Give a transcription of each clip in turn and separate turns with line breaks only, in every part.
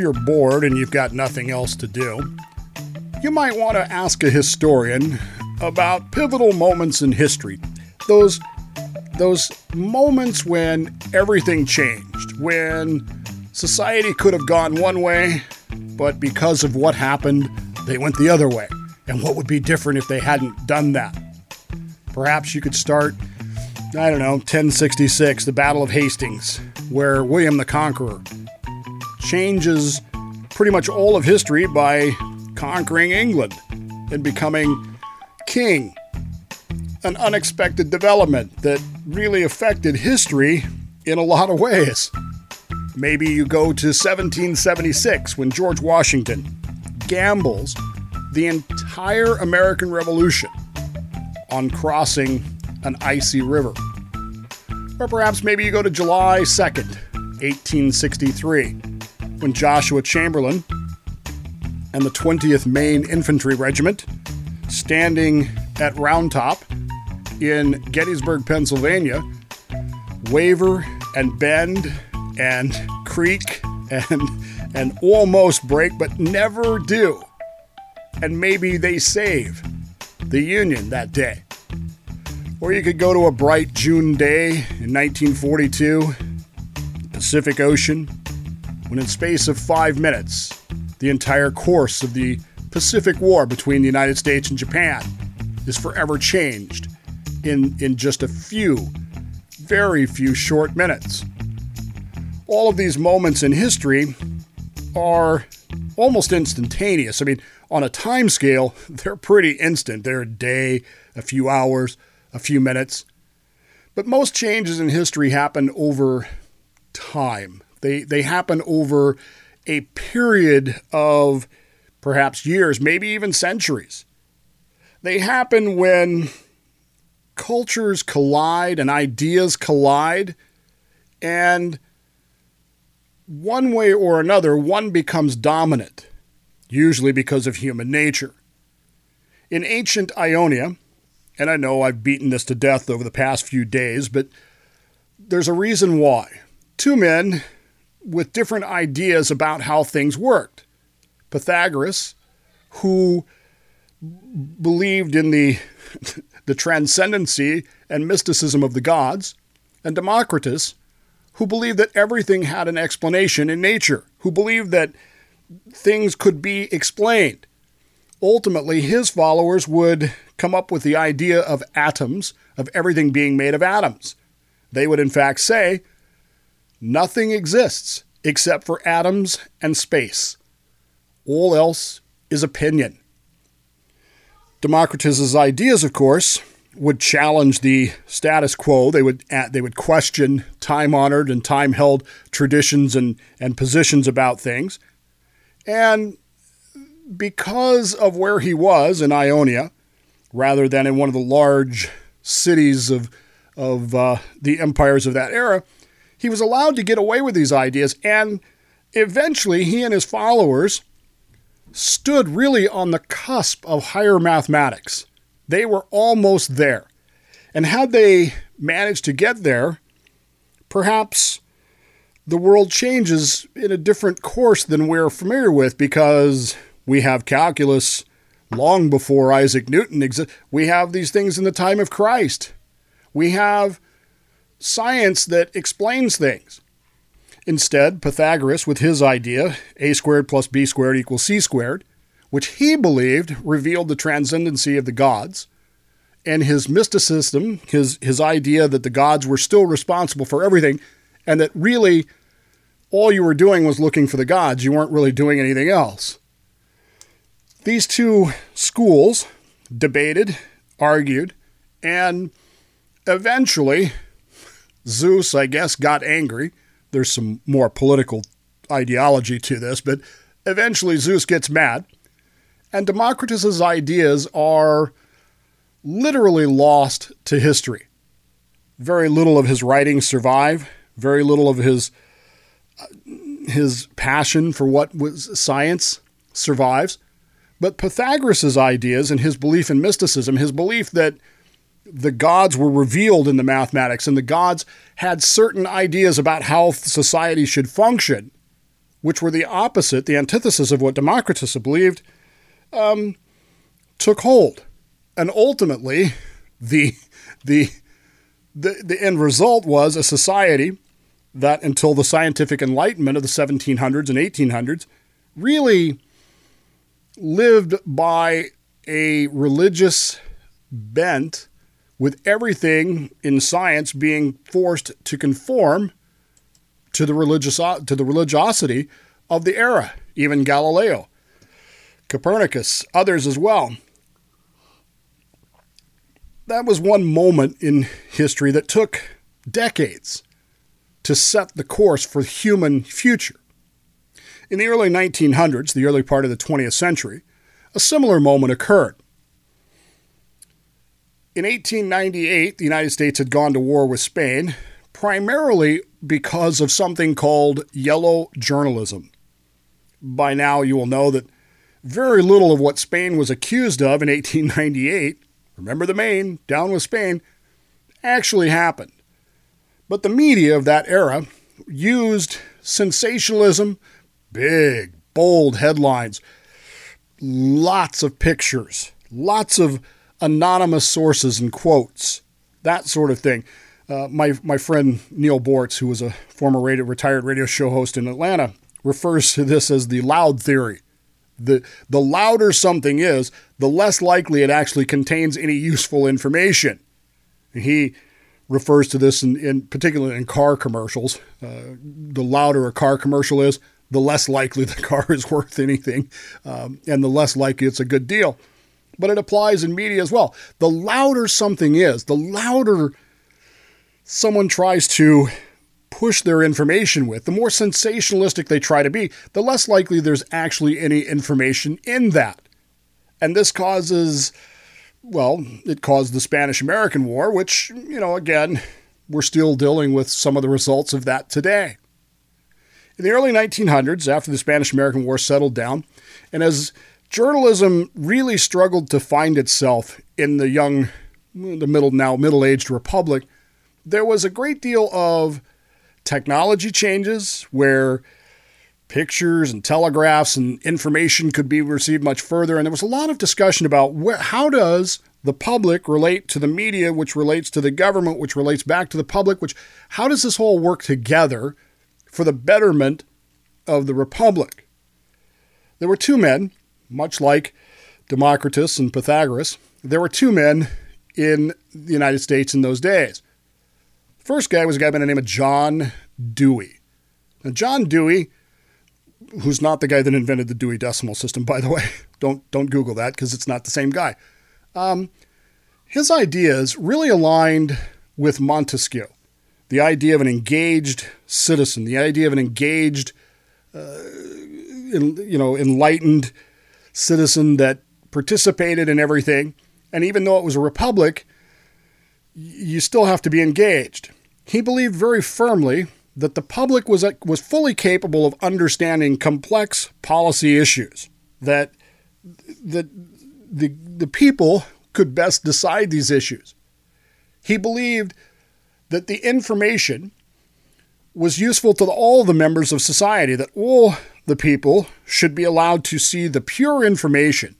you're bored and you've got nothing else to do, you might want to ask a historian about pivotal moments in history. Those those moments when everything changed, when society could have gone one way, but because of what happened, they went the other way. And what would be different if they hadn't done that? Perhaps you could start, I don't know, 1066, the Battle of Hastings, where William the Conqueror changes pretty much all of history by conquering England and becoming king. An unexpected development that really affected history in a lot of ways. Maybe you go to 1776 when George Washington gambles the entire American Revolution on crossing an icy river. Or perhaps maybe you go to July 2nd, 1863, when Joshua Chamberlain and the 20th Maine Infantry Regiment, standing at Round Top in Gettysburg, Pennsylvania, waver and bend and creak and and almost break, but never do. And maybe they save the Union that day. Or you could go to a bright June day in 1942, Pacific Ocean, when in space of five minutes, the entire course of the Pacific War between the United States and Japan is forever changed in, in just a few, very few short minutes. All of these moments in history are almost instantaneous. I mean, on a time scale, they're pretty instant. They're a day, a few hours, a few minutes. But most changes in history happen over time. They, they happen over a period of perhaps years, maybe even centuries. They happen when cultures collide and ideas collide, and one way or another, one becomes dominant, usually because of human nature. In ancient Ionia, and I know I've beaten this to death over the past few days, but there's a reason why. Two men with different ideas about how things worked. Pythagoras, who believed in the the transcendency and mysticism of the gods, and Democritus, who believed that everything had an explanation in nature, who believed that things could be explained. Ultimately, his followers would come up with the idea of atoms, of everything being made of atoms. They would, in fact, say, nothing exists except for atoms and space. All else is opinion. Democritus's ideas, of course, would challenge the status quo. They would they would question time-honored and time-held traditions and, and positions about things. And because of where he was in Ionia, rather than in one of the large cities of of uh, the empires of that era, he was allowed to get away with these ideas, and eventually he and his followers stood really on the cusp of higher mathematics. They were almost there. And had they managed to get there, perhaps the world changes in a different course than we're familiar with because we have calculus long before Isaac Newton existed. We have these things in the time of Christ. We have science that explains things. Instead, Pythagoras, with his idea, a squared plus b squared equals c squared, which he believed revealed the transcendency of the gods, and his mysticism, his, his idea that the gods were still responsible for everything, and that really all you were doing was looking for the gods, you weren't really doing anything else. These two schools debated, argued, and eventually Zeus, I guess, got angry there's some more political ideology to this, but eventually Zeus gets mad, and Democritus's ideas are literally lost to history. Very little of his writings survive. Very little of his uh, his passion for what was science survives. But Pythagoras's ideas and his belief in mysticism, his belief that the gods were revealed in the mathematics and the gods had certain ideas about how society should function which were the opposite, the antithesis of what Democritus believed, um, took hold. And ultimately, the, the, the, the end result was a society that, until the scientific enlightenment of the 1700s and 1800s, really lived by a religious bent with everything in science being forced to conform to the religious to the religiosity of the era, even Galileo, Copernicus, others as well. That was one moment in history that took decades to set the course for human future. In the early 1900s, the early part of the 20th century, a similar moment occurred. In 1898, the United States had gone to war with Spain, primarily because of something called yellow journalism. By now, you will know that very little of what Spain was accused of in 1898, remember the Maine, down with Spain, actually happened. But the media of that era used sensationalism, big, bold headlines, lots of pictures, lots of anonymous sources and quotes, that sort of thing. Uh, my my friend Neil Boortz, who was a former radio, retired radio show host in Atlanta, refers to this as the loud theory. The the louder something is, the less likely it actually contains any useful information. He refers to this in, in particular in car commercials. Uh, the louder a car commercial is, the less likely the car is worth anything, um, and the less likely it's a good deal but it applies in media as well. The louder something is, the louder someone tries to push their information with, the more sensationalistic they try to be, the less likely there's actually any information in that. And this causes, well, it caused the Spanish American War, which, you know, again, we're still dealing with some of the results of that today. In the early 1900s, after the Spanish American War settled down, and as journalism really struggled to find itself in the young, the middle now middle aged republic. There was a great deal of technology changes where pictures and telegraphs and information could be received much further, and there was a lot of discussion about where, how does the public relate to the media, which relates to the government, which relates back to the public, which how does this all work together for the betterment of the republic? There were two men much like Democritus and Pythagoras, there were two men in the United States in those days. First guy was a guy by the name of John Dewey. Now, John Dewey, who's not the guy that invented the Dewey Decimal System, by the way, don't don't Google that because it's not the same guy. Um, his ideas really aligned with Montesquieu, the idea of an engaged citizen, the idea of an engaged, uh, in, you know, enlightened citizen that participated in everything. And even though it was a republic, you still have to be engaged. He believed very firmly that the public was, was fully capable of understanding complex policy issues, that the, the, the people could best decide these issues. He believed that the information was useful to all the members of society, that all the people should be allowed to see the pure information.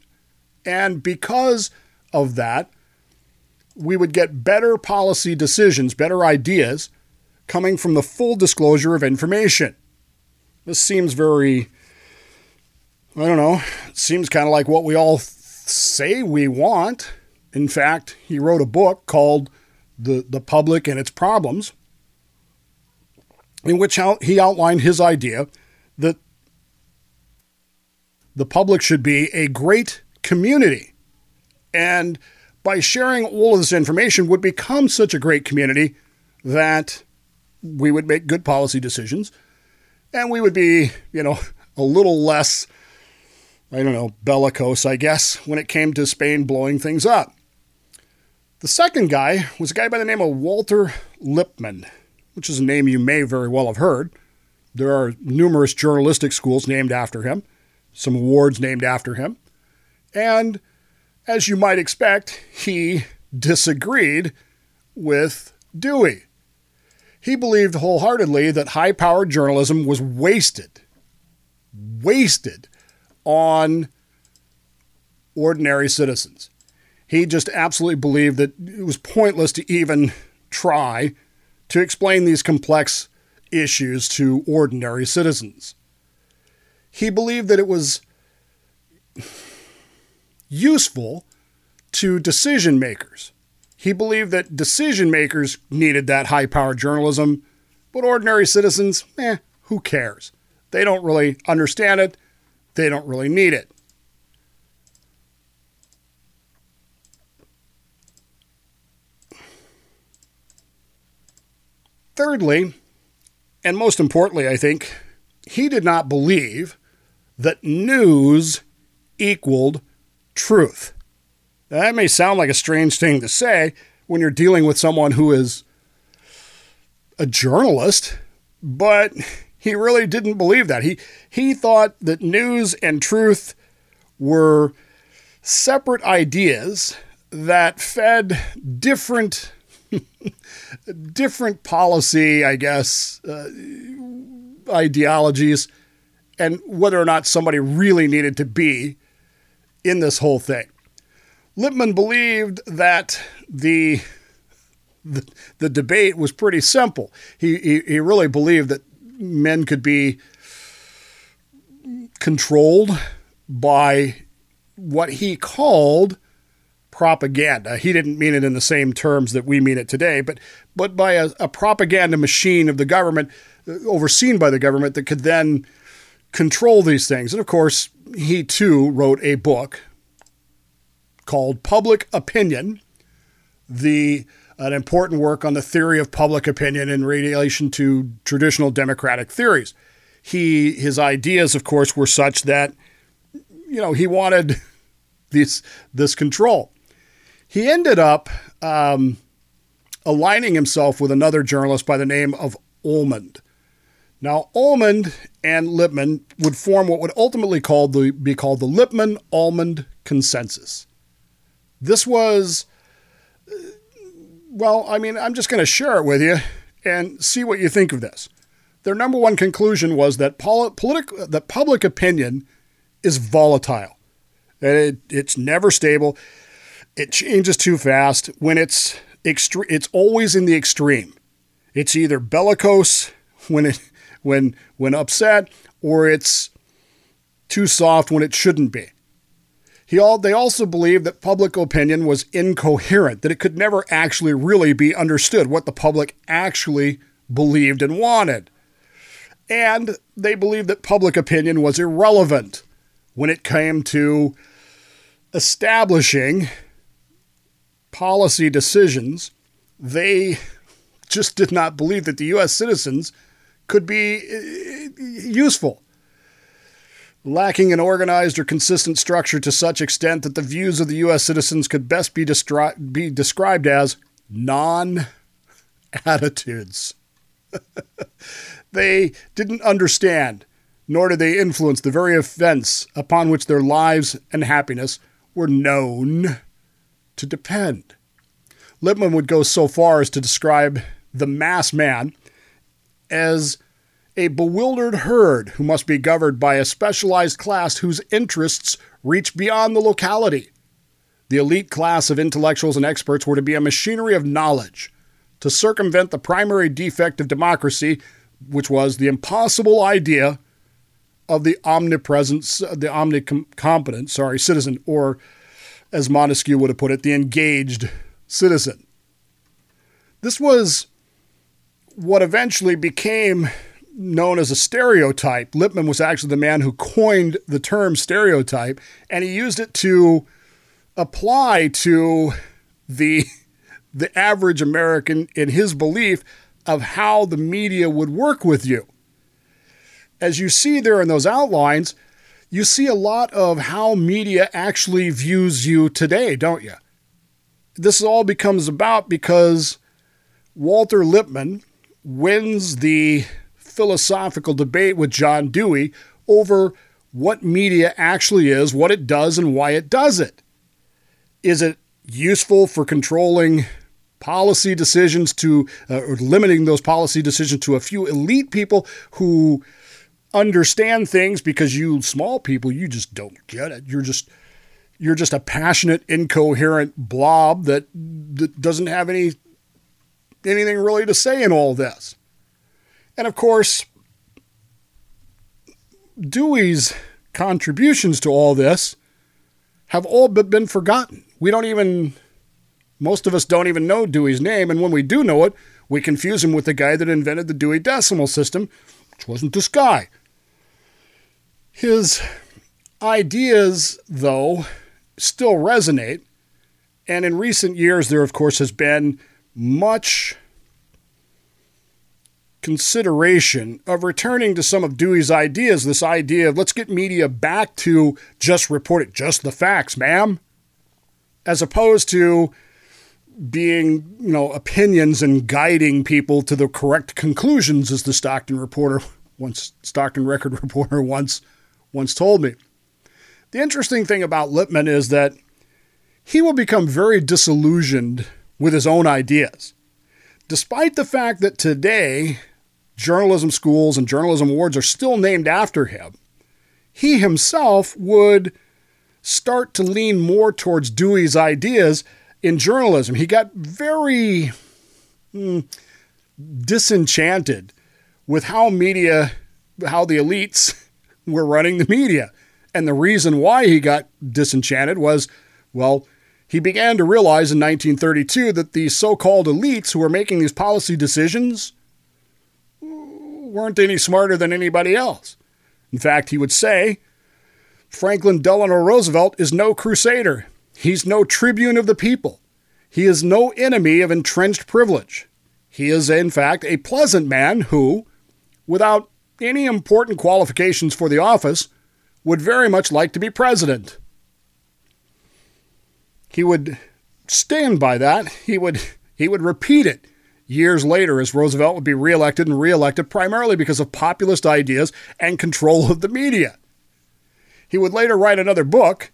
And because of that, we would get better policy decisions, better ideas coming from the full disclosure of information. This seems very, I don't know, seems kind of like what we all say we want. In fact, he wrote a book called The, the Public and Its Problems, in which he outlined his idea that the public should be a great community. And by sharing all of this information would become such a great community that we would make good policy decisions and we would be, you know, a little less, I don't know, bellicose, I guess, when it came to Spain blowing things up. The second guy was a guy by the name of Walter Lippmann, which is a name you may very well have heard. There are numerous journalistic schools named after him some awards named after him. And as you might expect, he disagreed with Dewey. He believed wholeheartedly that high powered journalism was wasted wasted on ordinary citizens. He just absolutely believed that it was pointless to even try to explain these complex issues to ordinary citizens. He believed that it was useful to decision makers. He believed that decision makers needed that high powered journalism, but ordinary citizens, eh, who cares? They don't really understand it, they don't really need it. Thirdly, and most importantly, I think, he did not believe that news equaled truth. That may sound like a strange thing to say when you're dealing with someone who is a journalist, but he really didn't believe that. He he thought that news and truth were separate ideas that fed different different policy, I guess, uh, ideologies, and whether or not somebody really needed to be in this whole thing. Lippmann believed that the the, the debate was pretty simple. He, he he really believed that men could be controlled by what he called propaganda. He didn't mean it in the same terms that we mean it today, but but by a, a propaganda machine of the government, uh, overseen by the government, that could then control these things. And of course, he too wrote a book called Public Opinion, the an important work on the theory of public opinion in relation to traditional democratic theories. He his ideas, of course, were such that you know he wanted this this control. He ended up um, aligning himself with another journalist by the name of Almond. Now, Almond and Lippmann would form what would ultimately the, be called the Lippmann Almond Consensus. This was, uh, well, I mean, I'm just going to share it with you and see what you think of this. Their number one conclusion was that, poli- that public opinion is volatile. It, it's never stable it changes too fast. When it's extre- it's always in the extreme. It's either bellicose when it when when upset, or it's too soft when it shouldn't be. He all, they also believed that public opinion was incoherent, that it could never actually really be understood what the public actually believed and wanted. And they believed that public opinion was irrelevant when it came to establishing policy decisions, they just did not believe that the U.S. citizens could be uh, useful. Lacking an organized or consistent structure to such extent that the views of the U.S. citizens could best be, destri- be described as non attitudes. they didn't understand, nor did they influence the very events upon which their lives and happiness were known to depend. Lippmann would go so far as to describe the mass man as a bewildered herd who must be governed by a specialized class whose interests reach beyond the locality. The elite class of intellectuals and experts were to be a machinery of knowledge to circumvent the primary defect of democracy, which was the impossible idea of the omnipresent, the omnicompetent, sorry, citizen, or as Montesquieu would have put it, the engaged citizen. This was what eventually became known as a stereotype. Lippmann was actually the man who coined the term stereotype, and he used it to apply to the the average American in his belief of how the media would work with you. As you see there in those outlines, you see a lot of how media actually views you today, don't you? This all becomes about because Walter Lippmann wins the philosophical debate with John Dewey over what media actually is, what it does, and why it does it. Is it useful for controlling policy decisions to, uh, or limiting those policy decisions to a few elite people who understand things because you small people, you just don't get it. You're just you're just a passionate, incoherent blob that, that doesn't have any anything really to say in all this. And of course, Dewey's contributions to all this have all but been forgotten. We don't even, most of us don't even know Dewey's name. And when we do know it, we confuse him with the guy that invented the Dewey Decimal System, which wasn't this guy. His ideas, though, still resonate. And in recent years, there, of course, has been much consideration of returning to some of Dewey's ideas. This idea of let's get media back to just report it, just the facts, ma'am, as opposed to being, you know, opinions and guiding people to the correct conclusions, as the Stockton reporter once, Stockton record reporter once, once told me. The interesting thing about Lippmann is that he will become very disillusioned with his own ideas. Despite the fact that today journalism schools and journalism awards are still named after him, he himself would start to lean more towards Dewey's ideas in journalism. He got very mm, disenchanted with how media, how the elites were running the media. And the reason why he got disenchanted was, well, he began to realize in 1932 that the so called elites who were making these policy decisions weren't any smarter than anybody else. In fact, he would say, Franklin Delano Roosevelt is no crusader. He's no tribune of the people. He is no enemy of entrenched privilege. He is, in fact, a pleasant man who, without any important qualifications for the office, would very much like to be president. He would stand by that. He would he would repeat it years later as Roosevelt would be reelected and reelected primarily because of populist ideas and control of the media. He would later write another book,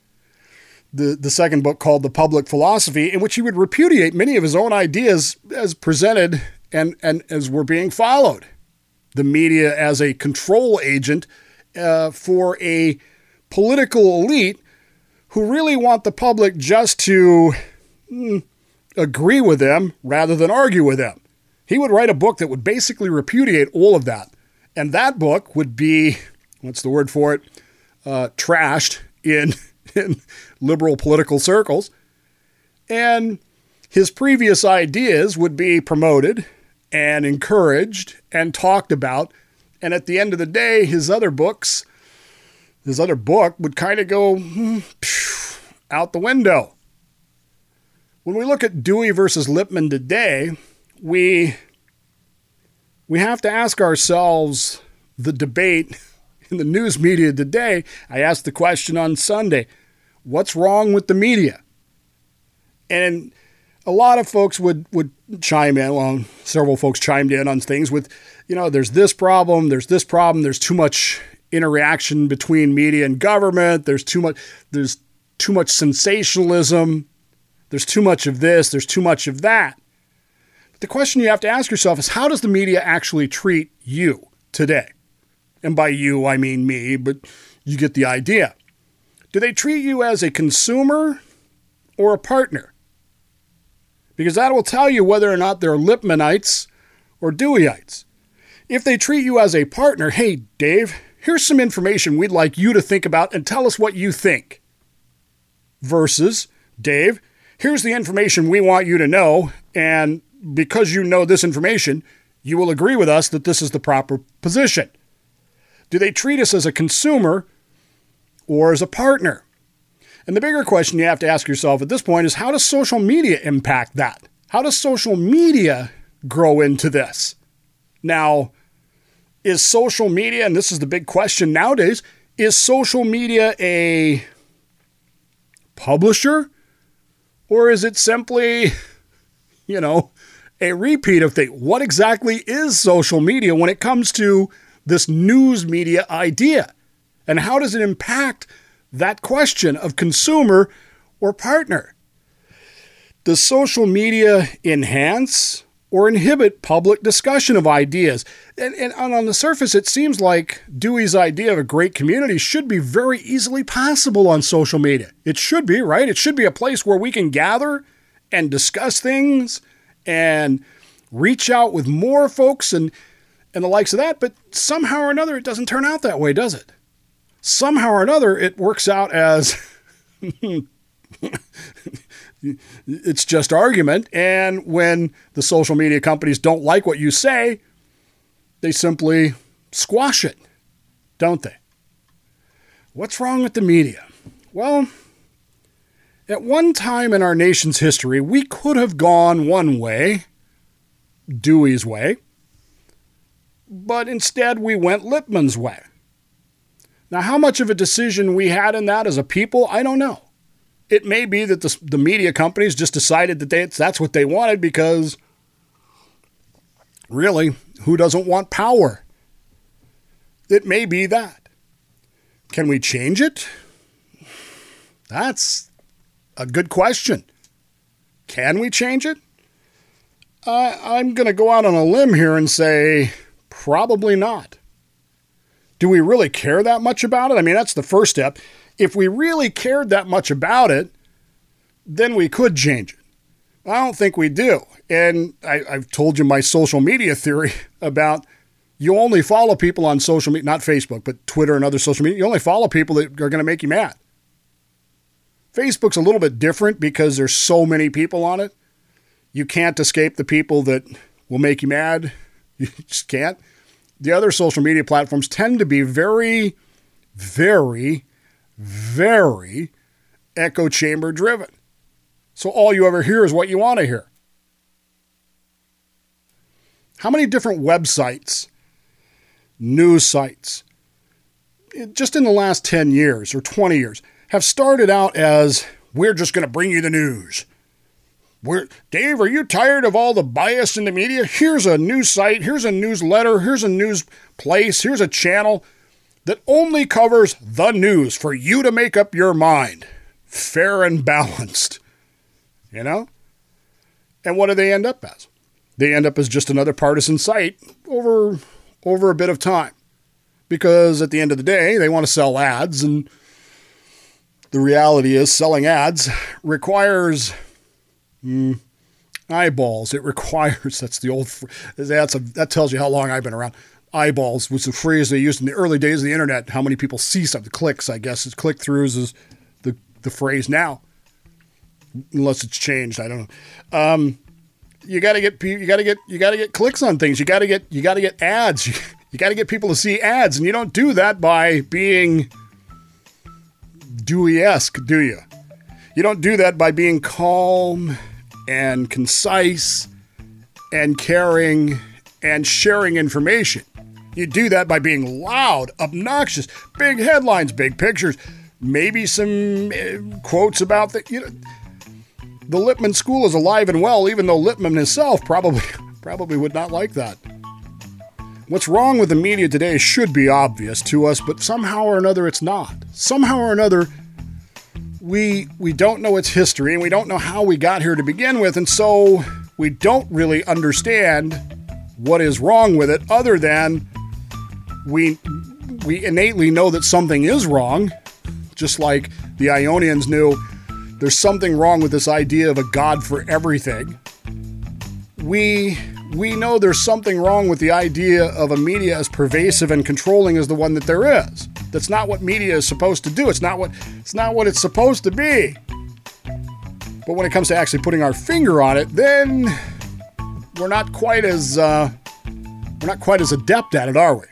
the, the second book called The Public Philosophy, in which he would repudiate many of his own ideas as presented and, and as were being followed. The media as a control agent uh, for a political elite who really want the public just to mm, agree with them rather than argue with them. He would write a book that would basically repudiate all of that. And that book would be, what's the word for it? Uh, trashed in, in liberal political circles. And his previous ideas would be promoted and encouraged and talked about and at the end of the day, his other books, his other book would kind of go hmm, out the window. When we look at Dewey versus Lippmann today, we we have to ask ourselves the debate in the news media today. I asked the question on Sunday, what's wrong with the media? And a lot of folks would would chime in. Well, several folks chimed in on things with, you know, there's this problem, there's this problem, there's too much interaction between media and government, there's too much there's too much sensationalism, there's too much of this, there's too much of that. But the question you have to ask yourself is how does the media actually treat you today? And by you, I mean me, but you get the idea. Do they treat you as a consumer or a partner? because that will tell you whether or not they're Lippmannites or Deweyites. If they treat you as a partner, hey, Dave, here's some information we'd like you to think about and tell us what you think. Versus, Dave, here's the information we want you to know, and because you know this information, you will agree with us that this is the proper position. Do they treat us as a consumer or as a partner? And the bigger question you have to ask yourself at this point is how does social media impact that? How does social media grow into this? Now, is social media, and this is the big question nowadays, is social media a publisher or is it simply, you know, a repeat of things? What exactly is social media when it comes to this news media idea? And how does it impact that question of consumer or partner. Does social media enhance or inhibit public discussion of ideas. And, and, on the surface, it seems like Dewey's idea of a great community should be very easily possible on social media. It should be, right? It should be a place where we can gather and discuss things and reach out with more folks and, and the likes of that. But somehow or another, it doesn't turn out that way, does it? Somehow or another, it works out as it's just argument. And when the social media companies don't like what you say, they simply squash it, don't they? What's wrong with the media? Well, at one time in our nation's history, we could have gone one way, Dewey's way, but instead we went Lippmann's way. Now, how much of a decision we had in that as a people, I don't know it may be that the, the media companies just decided that they, that's what they wanted because really, who doesn't want power? It may be that. Can we change it? That's a good question. Can we change it? Uh, I'm going to go out on a limb here and say probably not. Do we really care that much about it? I mean, that's the first step if we really cared that much about it, then we could change it. I don't think we do. And I, have told you my social media theory about you only follow people on social media, not Facebook, but Twitter and other social media. You only follow people that are going to make you mad. Facebook's a little bit different because there's so many people on it. You can't escape the people that will make you mad. You just can't. The other social media platforms tend to be very, very very echo chamber driven. So all you ever hear is what you want to hear. How many different websites, news sites, eh, just in the last 10 years or 20 years, have started out as we're just going to bring you the news? We're, Dave, are you tired of all the bias in the media? Here's a news site, here's a newsletter, here's a news place, here's a channel that only covers the news for you to make up your mind. Fair and balanced. You know? And what do they end up as? They end up as just another partisan site over over a bit of time. Because at the end of the day, they want to sell ads and the reality is selling ads requires mm, eyeballs. It requires that's the old that's a, that tells you how long I've been around eyeballs was the phrase they used in the early days of the internet. How many people see something? Clicks, I guess. Click throughs is the, the phrase now, unless it's changed. I don't know. Um, you got to get you got to get you got to get clicks on things. You got to get you got to get ads. You, you got to get people to see ads, and you don't do that by being Dewey-esque, do you? You don't do that by being calm and concise and caring and sharing information. You do that by being loud, obnoxious, big headlines, big pictures, maybe some uh, quotes about the you know the Lippmann school is alive and well, even though Lippmann himself probably probably would not like that. What's wrong with the media today should be obvious to us, but somehow or another it's not. Somehow or another we we don't know its history and we don't know how we got here to begin with, and so we don't really understand what is wrong with it other than we we innately know that something is wrong, just like the Ionians knew there's something wrong with this idea of a God for everything. We we know there's something wrong with the idea of a media as pervasive and controlling as the one that there is. That's not what media is supposed to do. It's not what it's not what it's supposed to be. But when it comes to actually putting our finger on it, then we're not quite as uh, we're not quite as adept at it, are we?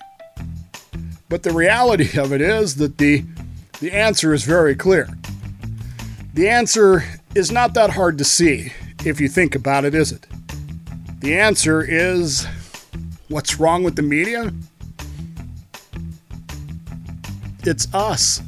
But the reality of it is that the, the answer is very clear. The answer is not that hard to see if you think about it, is it? The answer is what's wrong with the media? It's us.